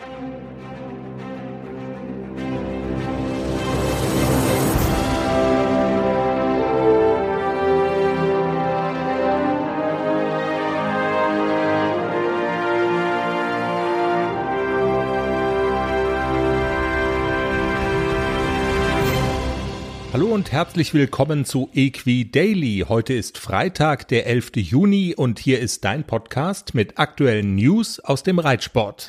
Hallo und herzlich willkommen zu Equi Daily. Heute ist Freitag, der 11. Juni und hier ist dein Podcast mit aktuellen News aus dem Reitsport.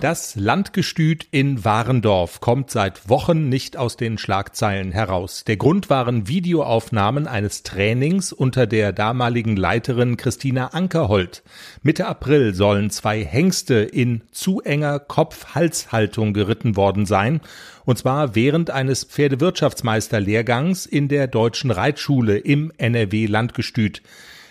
Das Landgestüt in Warendorf kommt seit Wochen nicht aus den Schlagzeilen heraus. Der Grund waren Videoaufnahmen eines Trainings unter der damaligen Leiterin Christina Ankerhold. Mitte April sollen zwei Hengste in zu enger Kopf-Hals-Haltung geritten worden sein, und zwar während eines Pferdewirtschaftsmeisterlehrgangs in der Deutschen Reitschule im NRW Landgestüt.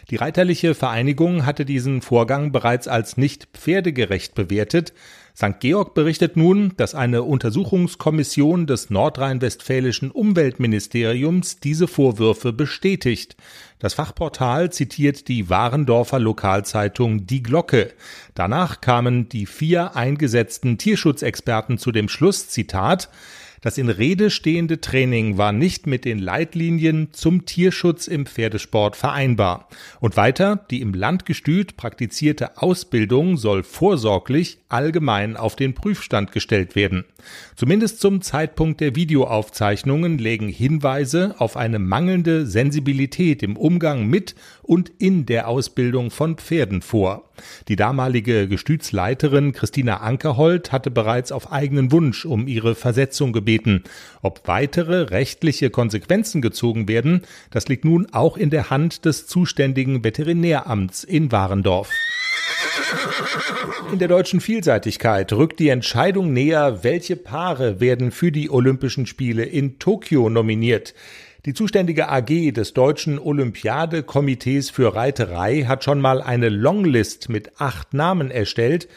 Die Reiterliche Vereinigung hatte diesen Vorgang bereits als nicht pferdegerecht bewertet. St. Georg berichtet nun, dass eine Untersuchungskommission des nordrhein-westfälischen Umweltministeriums diese Vorwürfe bestätigt. Das Fachportal zitiert die Warendorfer Lokalzeitung Die Glocke. Danach kamen die vier eingesetzten Tierschutzexperten zu dem Schluss, Zitat, das in Rede stehende Training war nicht mit den Leitlinien zum Tierschutz im Pferdesport vereinbar. Und weiter, die im Landgestüt praktizierte Ausbildung soll vorsorglich allgemein auf den Prüfstand gestellt werden. Zumindest zum Zeitpunkt der Videoaufzeichnungen legen Hinweise auf eine mangelnde Sensibilität im Umgang mit und in der Ausbildung von Pferden vor. Die damalige Gestütsleiterin Christina Ankerhold hatte bereits auf eigenen Wunsch um ihre Versetzung gebeten. Ob weitere rechtliche Konsequenzen gezogen werden, das liegt nun auch in der Hand des zuständigen Veterinäramts in Warendorf. In der deutschen Vielseitigkeit rückt die Entscheidung näher, welche Paare werden für die Olympischen Spiele in Tokio nominiert. Die zuständige AG des Deutschen Olympiadekomitees für Reiterei hat schon mal eine Longlist mit acht Namen erstellt.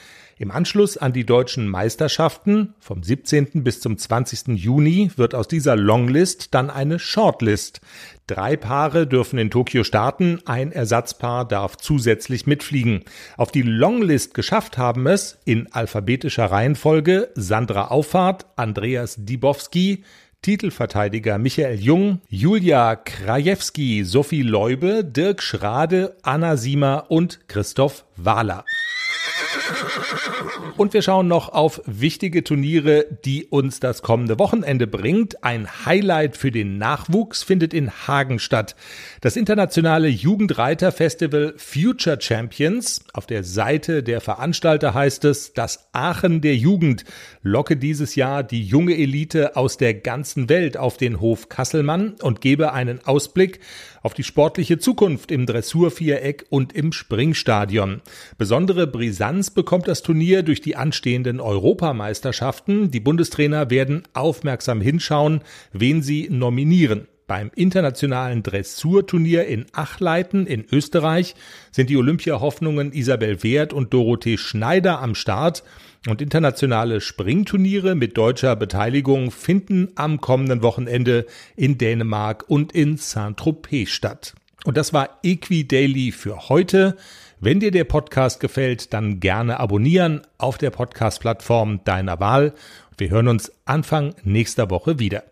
Im Anschluss an die deutschen Meisterschaften vom 17. bis zum 20. Juni wird aus dieser Longlist dann eine Shortlist. Drei Paare dürfen in Tokio starten, ein Ersatzpaar darf zusätzlich mitfliegen. Auf die Longlist geschafft haben es in alphabetischer Reihenfolge Sandra Auffahrt, Andreas Dibowski, Titelverteidiger Michael Jung, Julia Krajewski, Sophie Leube, Dirk Schrade, Anna Siemer und Christoph Wahler. Und wir schauen noch auf wichtige Turniere, die uns das kommende Wochenende bringt. Ein Highlight für den Nachwuchs findet in Hagen statt. Das internationale Jugendreiterfestival Future Champions. Auf der Seite der Veranstalter heißt es, das Aachen der Jugend locke dieses Jahr die junge Elite aus der ganzen Welt auf den Hof Kasselmann und gebe einen Ausblick auf die sportliche Zukunft im Dressurviereck und im Springstadion. Besondere Brisanz bekommt das Turnier durch die anstehenden Europameisterschaften. Die Bundestrainer werden aufmerksam hinschauen, wen sie nominieren. Beim internationalen Dressurturnier in Achleiten in Österreich sind die Olympiahoffnungen Isabel Wert und Dorothee Schneider am Start und internationale Springturniere mit deutscher Beteiligung finden am kommenden Wochenende in Dänemark und in Saint-Tropez statt. Und das war Equi Daily für heute. Wenn dir der Podcast gefällt, dann gerne abonnieren auf der Podcast-Plattform deiner Wahl. Wir hören uns Anfang nächster Woche wieder.